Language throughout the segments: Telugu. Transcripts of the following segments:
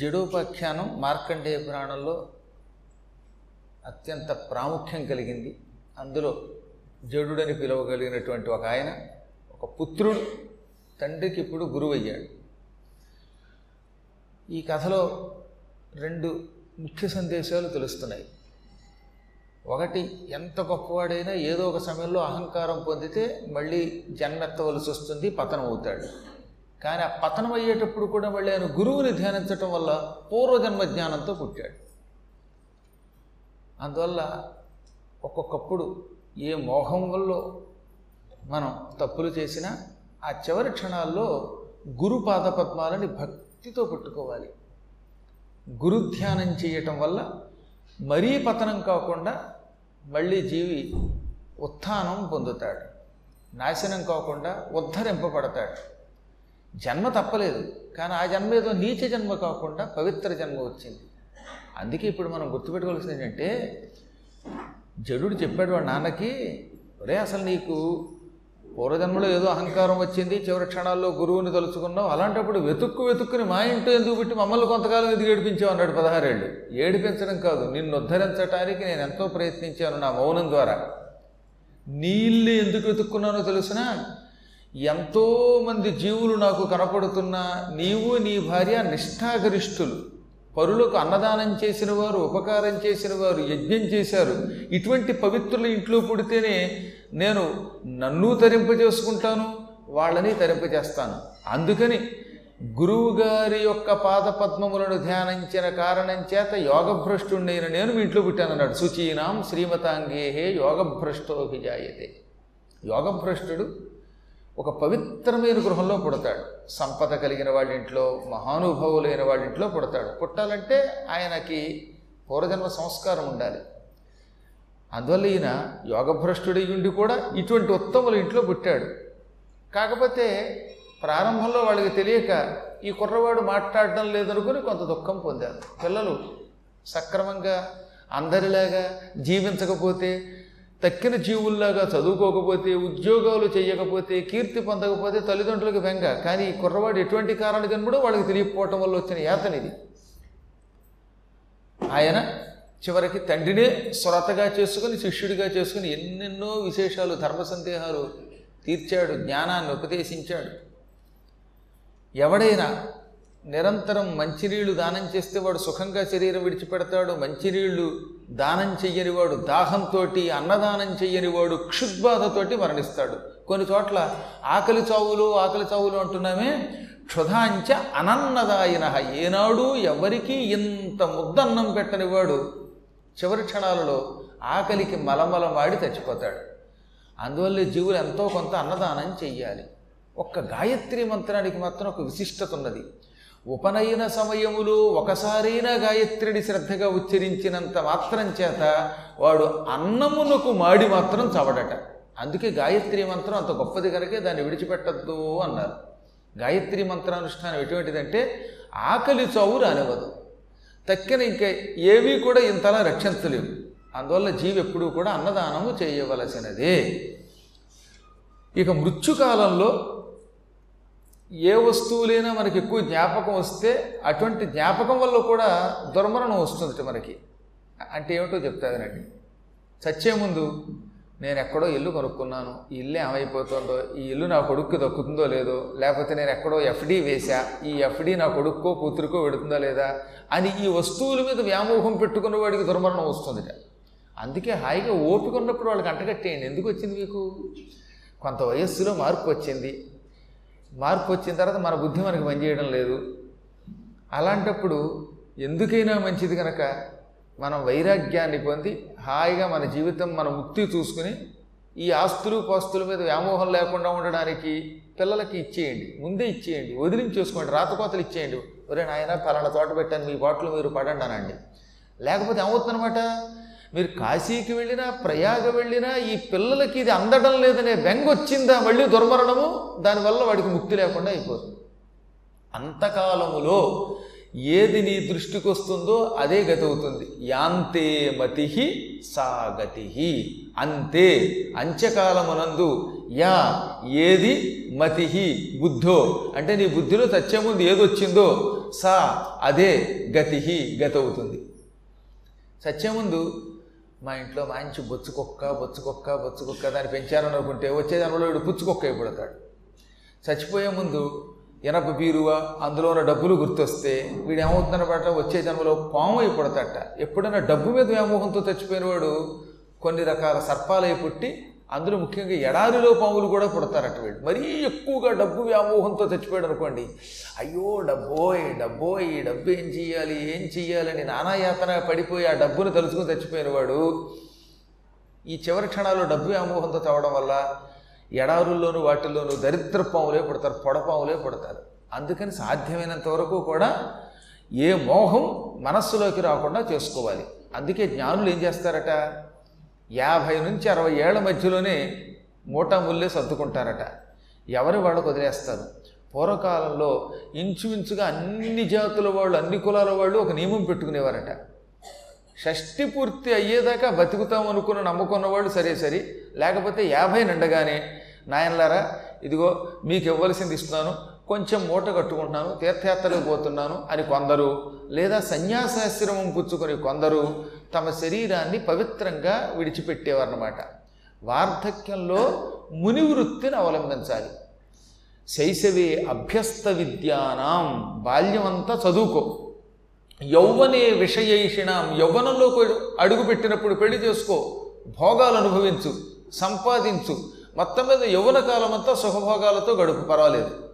జడోపాఖ్యానం మార్కండేయ పురాణంలో అత్యంత ప్రాముఖ్యం కలిగింది. అందులో జడుడని పిలవగలిగినటువంటి ఒక ఆయన ఒక పుత్రుడు తండ్రికి ఇప్పుడు గురువు అయ్యాడు ఈ కథలో రెండు ముఖ్య సందేశాలు తెలుస్తున్నాయి. ఒకటి ఎంత గొప్పవాడైనా ఏదో ఒక సమయంలో అహంకారం పొందితే మళ్ళీ జన్మెత్తవలసి వస్తుంది పతనం అవుతాడు కానీ ఆ పతనం అయ్యేటప్పుడు కూడా మళ్ళీ ఆయన గురువుని ధ్యానించటం వల్ల పూర్వజన్మ జ్ఞానంతో పుట్టాడు. అందువల్ల ఒక్కొక్కప్పుడు ఏ మోహం వల్ల మనం తప్పులు చేసినా ఆ చివరి క్షణాల్లో గురు పాదపద్మాలని భక్తితో పట్టుకోవాలి. గురు ధ్యానం చేయటం వల్ల మరీ పతనం కాకుండా మళ్ళీ జీవి ఉత్థానం పొందుతాడు. నాశనం కాకుండా ఉద్ధరింపబడతాడు. జన్మ తప్పలేదు. కానీ ఆ జన్మ ఏదో నీచ జన్మ కాకుండా పవిత్ర జన్మ వచ్చింది. అందుకే ఇప్పుడు మనం గుర్తుపెట్టుకోవాల్సింది ఏంటంటే జడుడు చెప్పాడు వాడు నాన్నకి ఒరే అసలు నీకు పూర్వజన్మలో ఏదో అహంకారం వచ్చింది చివరి క్షణాల్లో గురువుని తలుచుకున్నావు అలాంటప్పుడు వెతుక్కు వెతుక్కుని మా ఇంట్లో ఎందుకు పెట్టి మమ్మల్ని కొంతకాలం ఎందుకు ఏడిపించావు? అన్నాడు పదహారేళ్ళు. ఏడిపించడం కాదు నిన్ను ఉద్ధరించడానికి నేను ఎంతో ప్రయత్నించాను నా మౌనం ద్వారా. నీళ్ళు ఎందుకు వెతుక్కున్నానో తెలుసునా? ఎంతోమంది జీవులు నాకు కనపడుతున్నా నీవు నీ భార్య నిష్ఠాగరిష్ఠులు. పరులకు అన్నదానం చేసిన వారు ఉపకారం చేసిన వారు యజ్ఞం చేశారు. ఇటువంటి పవిత్రుల ఇంట్లో పుడితేనే నేను నన్ను తరింపజేసుకుంటాను వాళ్ళని తరింపజేస్తాను. అందుకని గురువుగారి యొక్క పాదపద్మములను ధ్యానించిన కారణం చేత యోగభ్రష్టుడైన నేను మీ ఇంట్లో పుట్టానన్నాడు శుచీనాం శ్రీమతాంగేహే యోగభ్రష్టోభిజాయతే. యోగభ్రష్టుడు ఒక పవిత్రమైన గృహంలో పుడతాడు. సంపద కలిగిన వాళ్ళింట్లో మహానుభావులైన వాళ్ళింట్లో పుడతాడు. పుట్టాలంటే ఆయనకి పూర్వజన్మ సంస్కారం ఉండాలి. అందువల్ల ఈయన యోగభ్రష్టుడి ఉండి కూడా ఇటువంటి ఉత్తముల ఇంట్లో పుట్టాడు. కాకపోతే ప్రారంభంలో వాళ్ళకి తెలియక ఈ కుర్రవాడు మాట్లాడడం లేదనుకుని కొంత దుఃఖం పొందారు. పిల్లలు సక్రమంగా అందరిలాగా జీవించకపోతే తక్కిన జీవుల్లాగా చదువుకోకపోతే ఉద్యోగాలు చేయకపోతే కీర్తి పొందకపోతే తల్లిదండ్రులకు వెంగ కానీ ఈ కుర్రవాడు ఎటువంటి కారణాలు జన్ముడో వాళ్ళకి తెలియకపోవటం వల్ల వచ్చిన యాతనిది ఆయన చివరికి తండ్రినే స్వరతగా చేసుకుని శిష్యుడిగా చేసుకుని ఎన్నెన్నో విశేషాలు ధర్మ సందేహాలు తీర్చాడు జ్ఞానాన్ని ఉపదేశించాడు. ఎవడైనా నిరంతరం మంచినీళ్ళు దానం చేస్తే వాడు సుఖంగా శరీరం విడిచిపెడతాడు. మంచినీళ్ళు దానం చెయ్యనివాడు దాహంతో అన్నదానం చెయ్యనివాడు క్షుద్బాధతోటి మరణిస్తాడు. కొన్ని చోట్ల ఆకలి చావులు ఆకలి చావులు అంటున్నామే. క్షుధాంచ అనన్నదాయన. ఏనాడు ఎవరికి ఇంత ముద్దన్నం పెట్టని వాడు చివరి క్షణాలలో ఆకలికి మలమలమాడి చచ్చిపోతాడు. అందువల్ల జీవులు ఎంతో కొంత అన్నదానం చెయ్యాలి. ఒక్క గాయత్రి మంత్రానికి మాత్రం ఒక విశిష్టత ఉన్నది. ఉపనయన సమయములో ఒకసారైనా గాయత్రిని శ్రద్ధగా ఉచ్చరించినంత మాత్రం చేత వాడు అన్నమునకు మాడి మాత్రం చవడట. అందుకే గాయత్రి మంత్రం అంత గొప్పది కనుకే దాన్ని విడిచిపెట్టద్దు అన్నారు. గాయత్రి మంత్రానుష్ఠానం ఎటువంటిదంటే ఆకలి చావు రానివ్వదు. తక్కిన ఇంకా ఏవీ కూడా ఇంతలా రక్షించలేవు అందువల్ల జీవి ఎప్పుడూ కూడా అన్నదానము చేయవలసినదే. ఇక మృత్యుకాలంలో ఏ వస్తువులైనా మనకి ఎక్కువ జ్ఞాపకం వస్తే అటువంటి జ్ఞాపకం వల్ల కూడా దుర్మరణం వస్తుంది మనకి. అంటే ఏమిటో చెప్తాదనండి చచ్చే ముందు నేను ఎక్కడో ఇల్లు కొనుక్కున్నాను. ఈ ఇల్లు ఏమైపోతుందో ఈ ఇల్లు నా కొడుక్కి దక్కుతుందో లేదో లేకపోతే నేను ఎక్కడో ఎఫ్డి వేశా ఈ ఎఫ్డి నా కొడుక్కో కూతురుకో పెడుతుందా లేదా అని ఈ వస్తువుల మీద వ్యామోహం పెట్టుకున్న వాడికి దుర్మరణం వస్తుందిట. అందుకే హాయిగా ఓపిక ఉన్నప్పుడు వాళ్ళకి అంటగట్టేయండి. ఎందుకు వచ్చింది మీకు? కొంత వయస్సులో మార్పు వచ్చింది. మార్పు వచ్చిన తర్వాత మన బుద్ధి మనకి పనిచేయడం లేదు అలాంటప్పుడు ఎందుకైనా మంచిది కనుక మనం వైరాగ్యాన్ని పొంది హాయిగా మన జీవితం మన ముక్తి చూసుకుని ఈ ఆస్తులు పాస్తుల మీద వ్యామోహం లేకుండా ఉండడానికి పిల్లలకి ఇచ్చేయండి ముందే ఇచ్చేయండి వదిలించేసుకోండి రాతకోతలు ఇచ్చేయండి ఒరే నాయన పలానా తోట పెట్టాను మీ బాటలు మీరు పడండి అనండి లేకపోతే ఏమవుతుందన్నమాట మీరు కాశీకి వెళ్ళినా ప్రయాగ వెళ్ళినా ఈ పిల్లలకి ఇది అందడం లేదనే బెంగ వచ్చిందా మళ్ళీ దుర్మరణము? దానివల్ల వాడికి ముక్తి లేకుండా అయిపోతుంది. అంతకాలములో ఏది నీ దృష్టికి వస్తుందో అదే గతి అవుతుంది. యాంతే మతి సా గతి అంతే అంత్యకాలమునందు యా ఏది మతి బుద్ధో? అంటే నీ బుద్ధిలో చచ్చే ముందు ఏదొచ్చిందో సా అదే గతి గతవుతుంది. అవుతుంది ముందు మా ఇంట్లో మంచి బొచ్చు కుక్క బొచ్చు కుక్క బొచ్చు కుక్క దాన్ని పెంచారని అనుకుంటే వచ్చే వీడు పుచ్చుకొక్క అయిపోతాడు. చచ్చిపోయే ముందు ఎనప బీరువా అందులో ఉన్న డబ్బులు గుర్తొస్తే వీడు ఏమవుతుందన్నమాట వచ్చే జన్మలో పాము అయిపడతాట ఎప్పుడైనా డబ్బు మీద వ్యామోహంతో చచ్చిపోయిన వాడు కొన్ని రకాల సర్పాలై పుట్టి అందులో ముఖ్యంగా ఎడారిలో పాములు కూడా పుడతారట వీడు మరీ ఎక్కువగా డబ్బు వ్యామోహంతో చచ్చిపోయాడు అనుకోండి. అయ్యో డబ్బోయ్ డబ్బోయ్ ఈ డబ్బు ఏం చెయ్యాలి ఏం చెయ్యాలని నానాయాతన పడిపోయి ఆ డబ్బును తలుచుకుని చచ్చిపోయిన వాడు ఈ చివరి క్షణాల్లో డబ్బు వ్యామోహంతో తవ్వడం వల్ల ఎడారుల్లోనూ వాటిల్లోనూ దరిద్ర పాములే పుడతారు పొడపాములే పుడతారు. అందుకని సాధ్యమైనంత వరకు కూడా ఏ మోహం మనస్సులోకి రాకుండా చేసుకోవాలి. అందుకే జ్ఞానులు ఏం చేస్తారట? యాభై నుంచి అరవై ఏళ్ళ మధ్యలోనే మూటా ముల్లే సర్దుకుంటారట. ఎవరి వాళ్ళకు వదిలేస్తారు? పూర్వకాలంలో ఇంచుమించుగా అన్ని జాతుల వాళ్ళు అన్ని కులాల వాళ్ళు ఒక నియమం పెట్టుకునేవారట. షష్టి పూర్తి అయ్యేదాకా బతుకుతాం నమ్ముకున్న వాళ్ళు సరే సరే. లేకపోతే యాభై నిండగానే నాయనలారా ఇదిగో మీకు ఇవ్వవలసింది ఇస్తున్నాను. కొంచెం మూట కట్టుకుంటున్నాను తీర్థయాత్రలకు పోతున్నాను అని కొందరు లేదా సన్యాసాశ్రమం పుచ్చుకొని కొందరు తమ శరీరాన్ని పవిత్రంగా విడిచిపెట్టేవారన్నమాట. వార్ధక్యంలో ముని వృత్తిని అవలంబించాలి. శైశవే అభ్యస్త విద్యానాం బాల్యమంతా చదువుకో. యౌవనే విషయైషిణాం యౌవనంలోకి అడుగు పెట్టినప్పుడు పెళ్ళి చేసుకో. భోగాలు అనుభవించు సంపాదించు. మొత్తం మీద యౌవన కాలమంతా సుఖభోగాలతో గడుపు పర్వాలేదు.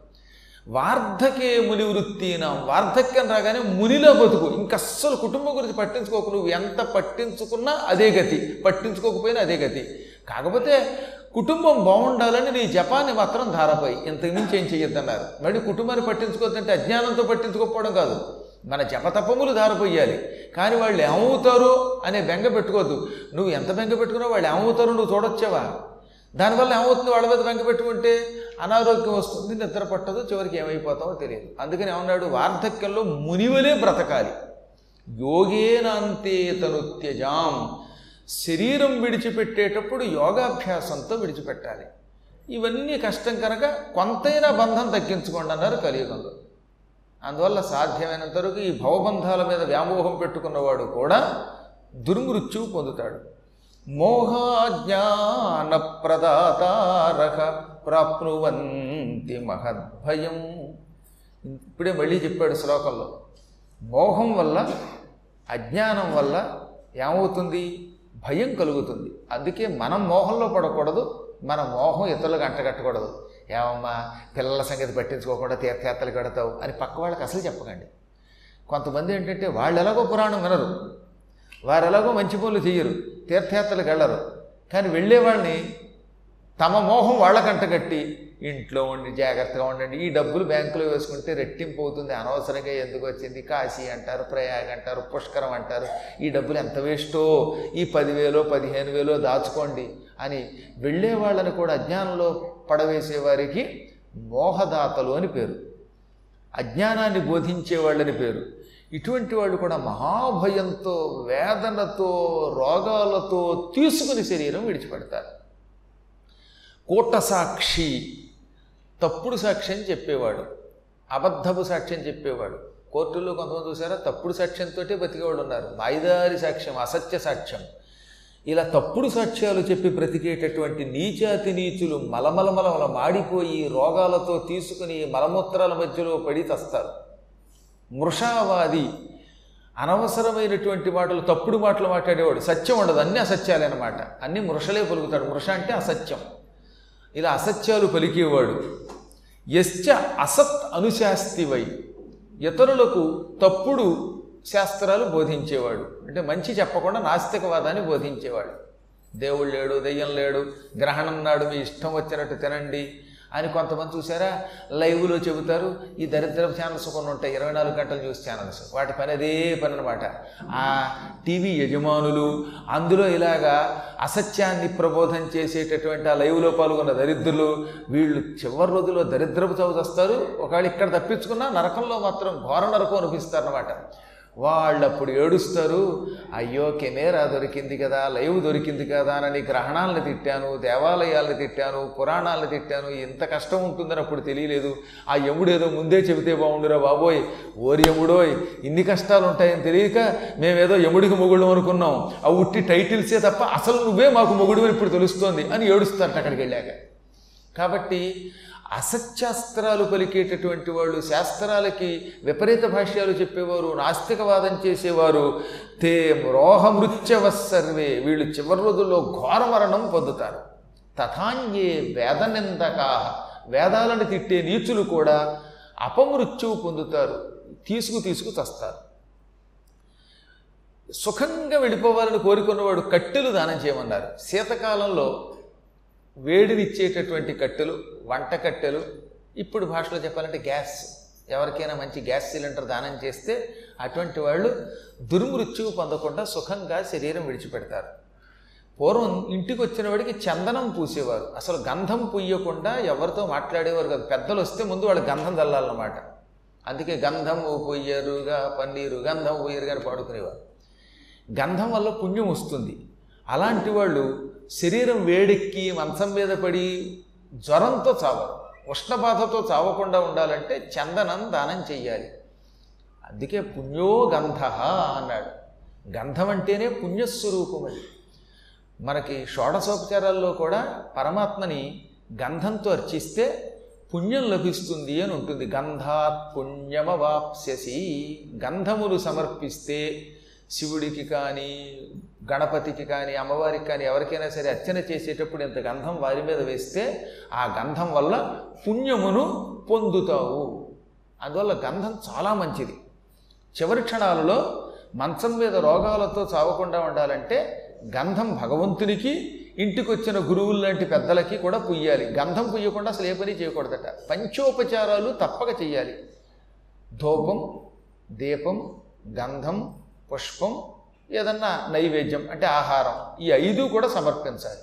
వార్ధకే ముని వృత్తినా వార్ధక్యం రాగానే మునిలో బతుకు. ఇంకస్సలు కుటుంబం గురించి పట్టించుకోకు. నువ్వు ఎంత పట్టించుకున్నా అదే గతి. పట్టించుకోకపోయినా అదే గతి. కాకపోతే కుటుంబం బాగుండాలని నీ జపాన్ని మాత్రం ధారపోయి. ఇంతకుమించి ఏం చెయ్యొద్దన్నారు. మళ్ళీ కుటుంబాన్ని పట్టించుకోవద్దంటే అజ్ఞానంతో పట్టించుకోకపోవడం కాదు. మన జపతపములు ధారపోయాలి. కానీ వాళ్ళు ఏమవుతారు అనే బెంగ పెట్టుకోవద్దు. నువ్వు ఎంత బెంగ పెట్టుకున్నావు వాళ్ళు ఏమవుతారు నువ్వు చూడొచ్చావా? దానివల్ల ఏమవుతుంది? వాళ్ళ మీద బెంగ పెట్టుకుంటే అనారోగ్యం వస్తుంది నిద్ర పట్టదు చివరికి ఏమైపోతామో తెలియదు. అందుకని ఏమన్నాడు? వార్ధక్యంలో మునివలే బ్రతకాలి. యోగేనాంతే తను త్యజాం. శరీరం విడిచిపెట్టేటప్పుడు యోగాభ్యాసంతో విడిచిపెట్టాలి. ఇవన్నీ కష్టం కనుక కొంతైనా బంధం తగ్గించుకోండి అన్నారు కలియుగంలో. అందువల్ల సాధ్యమైనంత వరకు ఈ భవబంధాల మీద వ్యామోహం పెట్టుకున్నవాడు కూడా దుర్మృత్యువు పొందుతాడు. మోహాజ్ఞాన ప్రదాతారహ ప్రాప్నువంతి మహద్భయం. ఇప్పుడే మళ్ళీ చెప్పాడు శ్లోకంలో. మోహం వల్ల అజ్ఞానం వల్ల ఏమవుతుంది? భయం కలుగుతుంది. అందుకే మనం మోహంలో పడకూడదు మన మోహం ఇతరులకు అంటగట్టకూడదు. ఏమమ్మా పిల్లల సంగతి పట్టించుకోకుండా తీర్థయాత్రలు పెడతావు అని పక్క వాళ్ళకి అసలు చెప్పకండి. కొంతమంది ఏంటంటే వాళ్ళు ఎలాగో పురాణం వినరు. వారు ఎలాగో మంచి పనులు చేయరు తీర్థయాత్రలకు వెళ్ళరు. కానీ వెళ్ళే వాళ్ళని తమ మోహం వాళ్ళకంట కట్టి ఇంట్లో ఉండి జాగ్రత్తగా ఉండండి. ఈ డబ్బులు బ్యాంకులో వేసుకుంటే రెట్టింపు అవుతుంది. అనవసరంగా ఎందుకు వచ్చింది? కాశీ అంటారు ప్రయాగ అంటారు పుష్కరం అంటారు. ఈ డబ్బులు ఎంత వేస్టో? ఈ పదివేలో పదిహేను వేలో దాచుకోండి అని వెళ్ళే వాళ్ళని కూడా అజ్ఞానంలో పడవేసేవారికి మోహదాతలు అని పేరు. అజ్ఞానాన్ని బోధించే వాళ్ళని పేరు. ఇటువంటి వాళ్ళు కూడా మహాభయంతో వేదనతో రోగాలతో తీసుకుని శరీరం విడిచిపెడతారు. కూట సాక్షి తప్పుడు సాక్ష్యం చెప్పేవాడు. అబద్ధపు సాక్ష్యం చెప్పేవాడు. కోర్టుల్లో కొంతమంది చూసారా? తప్పుడు సాక్ష్యంతో బతికేవాడు ఉన్నారు. మాయిదారి సాక్ష్యం అసత్య సాక్ష్యం. ఇలా తప్పుడు సాక్ష్యాలు చెప్పి బ్రతికేటటువంటి నీచాతి నీచులు మలమలమలమల మాడిపోయి రోగాలతో తీసుకుని మలమూత్రాల మధ్యలో పడి తస్తారు. మృషావాది అనవసరమైనటువంటి మాటలు తప్పుడు మాటలు మాట్లాడేవాడు. సత్యం ఉండదు. అన్నీ అసత్యాలే అనమాట అన్నీ మృషలే పలుకుతాడు మృష అంటే అసత్యం. ఇలా అసత్యాలు పలికేవాడు. యశ్చ అసత్ అనుశాస్తివై. ఇతరులకు తప్పుడు శాస్త్రాలు బోధించేవాడు. అంటే మంచి చెప్పకుండా నాస్తికవాదాన్ని బోధించేవాడు. దేవుడు లేడు దెయ్యం లేడు గ్రహణం నాడు మీ ఇష్టం వచ్చినట్టు తినండి అని కొంతమంది చూసారా లైవ్లో చెబుతారు ఈ దరిద్ర ఛానల్స్ కొన్ని ఉంటాయి ఇరవై నాలుగు గంటలు న్యూస్ ఛానల్స్. వాటి పని అదే పని అనమాట ఆ టీవీ యజమానులు అందులో ఇలాగా అసత్యాన్ని ప్రబోధం చేసేటటువంటి ఆ లైవ్లో పాల్గొన్న దరిద్రులు వీళ్ళు చివరి రోజుల్లో దరిద్రపు చదువు వస్తారు ఒకవేళ ఇక్కడ తప్పించుకున్నా నరకంలో మాత్రం ఘోర నరకం అనిపిస్తారనమాట వాళ్ళు అప్పుడు ఏడుస్తారు అయ్యో కెమెరా దొరికింది కదా లైవ్ దొరికింది కదా అని గ్రహణాలను తిట్టాను దేవాలయాలను తిట్టాను పురాణాలను తిట్టాను ఎంత కష్టం ఉంటుందని అప్పుడు తెలియలేదు. ఆ యముడేదో ముందే చెబితే బాగుండురా బాబోయ్ ఓరి యముడోయ్ ఇన్ని కష్టాలు ఉంటాయని తెలియక మేమేదో యముడికి మొగుడు అనుకున్నాం. ఆ ఉట్టి టైటిల్సే తప్ప అసలు నువ్వే మాకు మొగుడు అని ఇప్పుడు తెలుస్తోంది అని ఏడుస్తారట అక్కడికి వెళ్ళాక. కాబట్టి అసత్యాస్త్రాలు పలికేటటువంటి వాళ్ళు శాస్త్రాలకి విపరీత భాష్యాలు చెప్పేవారు నాస్తికవాదం చేసేవారు. తే రోహమృత్యవ సర్వే. వీళ్ళు చివరి రోజుల్లో ఘోర మరణం పొందుతారు. తథాన్యే వేదనిందకా. వేదాలను తిట్టే నీచులు కూడా అపమృత్యువు పొందుతారు. తీసుకు తీసుకు చస్తారు. సుఖంగా వెళ్ళిపోవాలని కోరుకున్నవాడు కట్టెలు దానం చేయమన్నారు. శీతకాలంలో వేడినిచ్చేటటువంటి కట్టెలు వంట కట్టెలు ఇప్పుడు భాషలో చెప్పాలంటే గ్యాస్. ఎవరికైనా మంచి గ్యాస్ సిలిండర్ దానం చేస్తే అటువంటి వాళ్ళు దుర్మృత్యువు పొందకుండా సుఖంగా శరీరం విడిచిపెడతారు. పూర్వం ఇంటికి వచ్చిన వాడికి చందనం పూసేవారు. అసలు గంధం పూయకుండా ఎవరితో మాట్లాడేవారు కాదు. పెద్దలు వస్తే ముందు వాళ్ళు గంధం చల్లాలన్నమాట అందుకే గంధం పొయ్యరుగా పన్నీరు గంధం పొయ్యరుగా పాడుకునేవారు. గంధం వల్ల పుణ్యం వస్తుంది. అలాంటి వాళ్ళు శరీరం వేడెక్కి మంచం మీద పడి జ్వరంతో చావరు ఉష్ణబాధతో చావకుండా ఉండాలంటే చందనం దానం చెయ్యాలి. అందుకే పుణ్యో గంధ అన్నాడు. గంధం అంటేనే పుణ్యస్వరూపం అది. మనకి షోడశోపచారాల్లో కూడా పరమాత్మని గంధంతో అర్చిస్తే పుణ్యం లభిస్తుంది అని ఉంటుంది. గంధాత్ పుణ్యమవాప్స్యసి. గంధములు సమర్పిస్తే శివుడికి కానీ గణపతికి కానీ అమ్మవారికి కానీ ఎవరికైనా సరే అర్చన చేసేటప్పుడు ఇంత గంధం వారి మీద వేస్తే ఆ గంధం వల్ల పుణ్యమును పొందుతావు. అందువల్ల గంధం చాలా మంచిది. చివరి క్షణాలలో మంచం మీద రోగాలతో చావకుండా ఉండాలంటే గంధం భగవంతునికి ఇంటికి వచ్చిన గురువులు లాంటి పెద్దలకి కూడా పుయ్యాలి. గంధం పుయ్యకుండా అసలు ఏ పని చేయకూడదట. పంచోపచారాలు తప్పక చేయాలి ధూపం దీపం గంధం పుష్పం ఏదన్నా నైవేద్యం అంటే ఆహారం ఈ ఐదు కూడా సమర్పించాలి.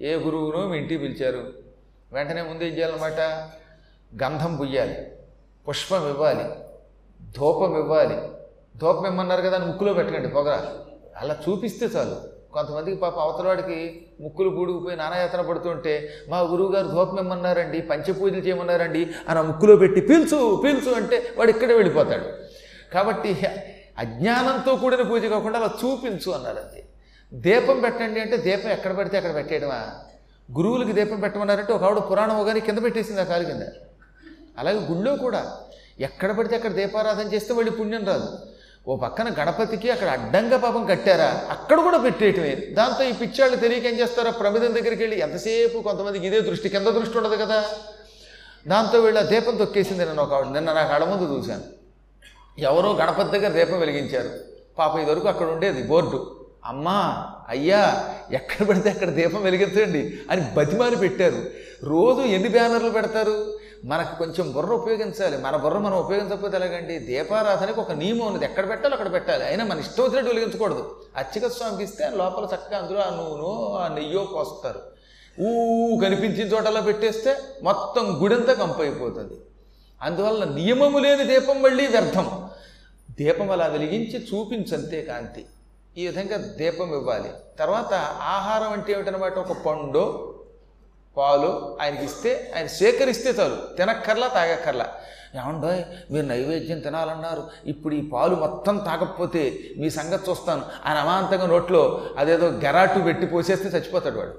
ఏ గురువును మీ ఇంటికి పిలిచారు వెంటనే ముందు ఏం చేయాలన్నమాట? గంధం పుయ్యాలి పుష్పం ఇవ్వాలి ధూపం ఇవ్వాలి. ధూపం ఇమ్మన్నారు కదా అని ముక్కులో పెట్టకండి పొగరా. అలా చూపిస్తే చాలు. కొంతమందికి పాప అవతలవాడికి ముక్కులు పూడుకుపోయి నానాయాతన పడుతుంటే మా గురువుగారు ధూపం ఇమ్మన్నారండి పంచపూజలు చేయమన్నారండి అని ఆ ముక్కులో పెట్టి పీల్చు పీల్చు అంటే వాడు ఇక్కడే వెళ్ళిపోతాడు. కాబట్టి అజ్ఞానంతో కూడిన పూజ కాకుండా అలా చూపించు అన్నారు అది దీపం పెట్టండి అంటే దీపం ఎక్కడ పెడితే అక్కడ పెట్టేయడమా? గురువులకి దీపం పెట్టమన్నారంటే ఒక ఆవిడ పురాణం ఒకని కింద పెట్టేసింది ఆ కాలు కింద. అలాగే గుళ్ళో కూడా ఎక్కడ పడితే అక్కడ దీపారాధన చేస్తే మళ్ళీ పుణ్యం రాదు. ఓ పక్కన గణపతికి అక్కడ అడ్డంగా పాపం కట్టారా? అక్కడ కూడా పెట్టేయటమే. దాంతో ఈ పిచ్చాళ్ళు తెలియక ఏం చేస్తారో? ప్రమిదం దగ్గరికి వెళ్ళి ఎంతసేపు కొంతమందికి ఇదే దృష్టి కింద దృష్టి ఉండదు కదా. దాంతో వీళ్ళ దీపం తొక్కేసింది నేను ఒక ఆవిడ. నిన్న నా అడముందు ముందు చూశాను. ఎవరో గణపతి దగ్గర దీపం వెలిగించారు. పాప ఇదివరకు అక్కడ ఉండేది బోర్డు. అమ్మా అయ్యా ఎక్కడ పెడితే అక్కడ దీపం వెలిగించండి అని బతిమాలి పెట్టారు. రోజు ఎన్ని బ్యానర్లు పెడతారు? మనకు కొంచెం బుర్ర ఉపయోగించాలి. మన బుర్ర మనం ఉపయోగించకపోతే ఎలాగండి? దీపారాధనకి ఒక నియమం ఉన్నది. ఎక్కడ పెట్టాలో అక్కడ పెట్టాలి. అయినా మన ఇష్టం వచ్చినట్టు వెలిగించకూడదు. అచ్చిక స్వామికి ఇస్తే లోపల చక్కగా అందులో ఆ నూనె ఆ నెయ్యో పోస్తారు. ఊ కనిపించిన చోటలా పెట్టేస్తే మొత్తం గుడంతా కంపైపోతుంది. అందువల్ల నియమము లేని దీపం మళ్ళీ వ్యర్థం. దీపం అలా వెలిగించి చూపించంతే కాంతి. ఈ విధంగా దీపం ఇవ్వాలి. తర్వాత ఆహారం అంటే ఏమిటనమాట ఒక పండు పాలు ఆయనకి ఇస్తే ఆయన సేకరిస్తే చాలు. తినక్కర్లా తాగక్కర్లా. ఏమండో మీరు నైవేద్యం తినాలన్నారు. ఇప్పుడు ఈ పాలు మొత్తం తాగకపోతే మీ సంగతి చూస్తాను. ఆయన అమాంతంగా నోట్లో అదేదో గెరాటు పెట్టి పోసేస్తే చచ్చిపోతాడు వాడు.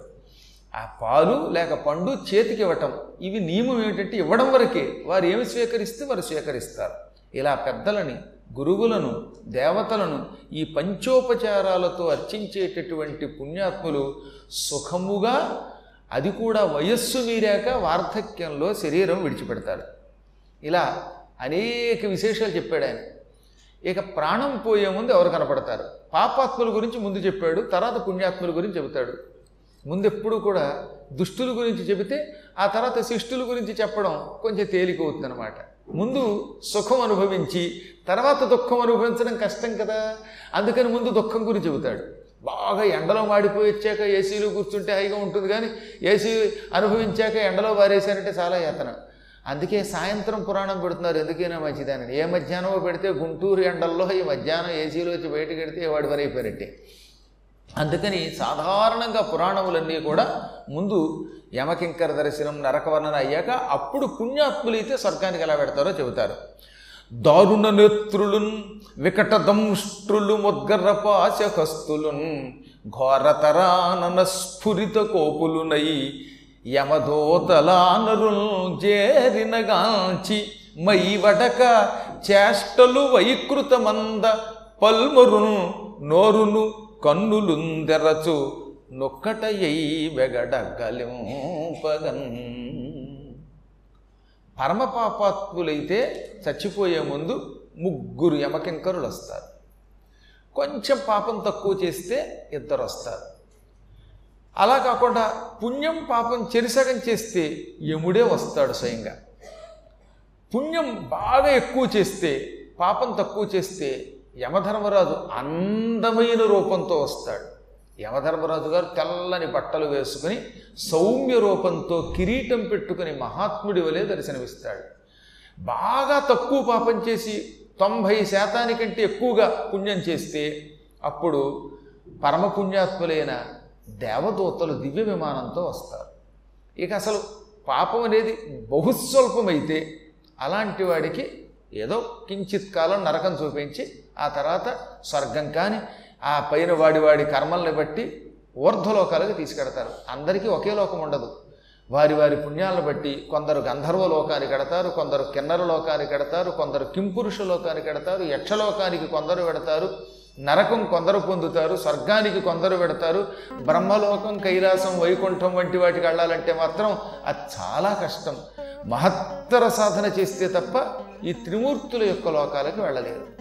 ఆ పాలు లేక పండు చేతికి ఇవ్వటం ఇవి నియమం ఏమిటంటే ఇవ్వడం వరకే. వారు ఏమి స్వీకరిస్తే వారు స్వీకరిస్తారు. ఇలా పెద్దలని గురువులను దేవతలను ఈ పంచోపచారాలతో అర్చించేటటువంటి పుణ్యాత్ములు సుఖముగా అది కూడా వయస్సు మీరాక వార్ధక్యంలో శరీరం విడిచిపెడతాడు ఇలా అనేక విశేషాలు చెప్పాడు ఆయన. ఇక ప్రాణం పోయే ముందు ఎవరు కనపడతారు? పాపాత్ముల గురించి ముందు చెప్పాడు తర్వాత పుణ్యాత్ముల గురించి చెబుతాడు. ముందెప్పుడు కూడా దుష్టుల గురించి చెబితే ఆ తర్వాత శిష్టుల గురించి చెప్పడం కొంచెం తేలిక అవుతుందన్నమాట. ముందు సుఖం అనుభవించి తర్వాత దుఃఖం అనుభవించడం కష్టం కదా. అందుకని ముందు దుఃఖం గురించి చెబుతాడు. బాగా ఎండలో మాడిపోయి వచ్చాక ఏసీలో కూర్చుంటే హైగా ఉంటుంది కానీ ఏసీ అనుభవించాక ఎండలో వారేశారంటే చాలా యాతన. అందుకే సాయంత్రం పురాణం పెడుతున్నారు ఎందుకైనా మంచిదని ఏ మధ్యాహ్నమో పెడితే గుంటూరు ఎండల్లో ఈ మధ్యాహ్నం ఏసీలో వచ్చి బయటకు పెడితే వాడి వరైపోయినట్టే అందుకని సాధారణంగా పురాణములన్నీ కూడా ముందు యమకింకర దర్శనం నరకవర్ణన అయ్యాక అప్పుడు పుణ్యాత్ములైతే స్వర్గానికి ఎలా పెడతారో చెబుతారు. దారుణ నేత్రులున్ వికట దంష్ట్రులు ఘోరతరానన స్ఫురిత కోపులునై యమదోతలానరుల్ జేరినగాంచి మై వడక చేష్టలు వైకృతమంద పల్మరును నోరును కన్నులుందెరచు నొక్కటయ్యి వెగడగలింపగన్ పరమపాపాత్ములైతే చచ్చిపోయే ముందు ముగ్గురు యమకింకరులు వస్తారు కొంచెం పాపం తక్కువ చేస్తే ఇద్దరు వస్తారు అలా కాకుండా పుణ్యం పాపం చెరిసగం చేస్తే యముడే వస్తాడు స్వయంగా. పుణ్యం బాగా ఎక్కువ చేస్తే పాపం తక్కువ చేస్తే యమధర్మరాజు అందమైన రూపంతో వస్తాడు. యమధర్మరాజు గారు తెల్లని బట్టలు వేసుకుని సౌమ్య రూపంతో కిరీటం పెట్టుకుని మహాత్ముడి వలె దర్శనమిస్తాడు. బాగా తక్కువ పాపం చేసి తొంభై శాతానికంటే ఎక్కువగా పుణ్యం చేస్తే అప్పుడు పరమపుణ్యాత్ములైన దేవదూతలు దివ్య విమానంతో వస్తారు. ఇక అసలు పాపం అనేది బహుస్వల్పమైతే అలాంటి వాడికి ఏదో కించిత్ కాలం నరకం చూపించి ఆ తర్వాత స్వర్గం కానీ ఆ పైన వాడి వాడి కర్మల్ని బట్టి ఊర్ధ్వలోకాలకు తీసుకెడతారు. అందరికీ ఒకే లోకం ఉండదు. వారి వారి పుణ్యాలను బట్టి కొందరు గంధర్వ లోకానికి కడతారు కొందరు కిన్నర లోకానికి కడతారు కొందరు కింపురుష లోకానికి కడతారు యక్షలోకానికి కొందరు పెడతారు నరకం కొందరు పొందుతారు స్వర్గానికి కొందరు పెడతారు బ్రహ్మలోకం కైలాసం వైకుంఠం వంటి వాటికి వెళ్ళాలంటే మాత్రం అది చాలా కష్టం. మహత్తర సాధన చేస్తే తప్ప ఈ త్రిమూర్తుల యొక్క లోకాలకు వెళ్ళలేరు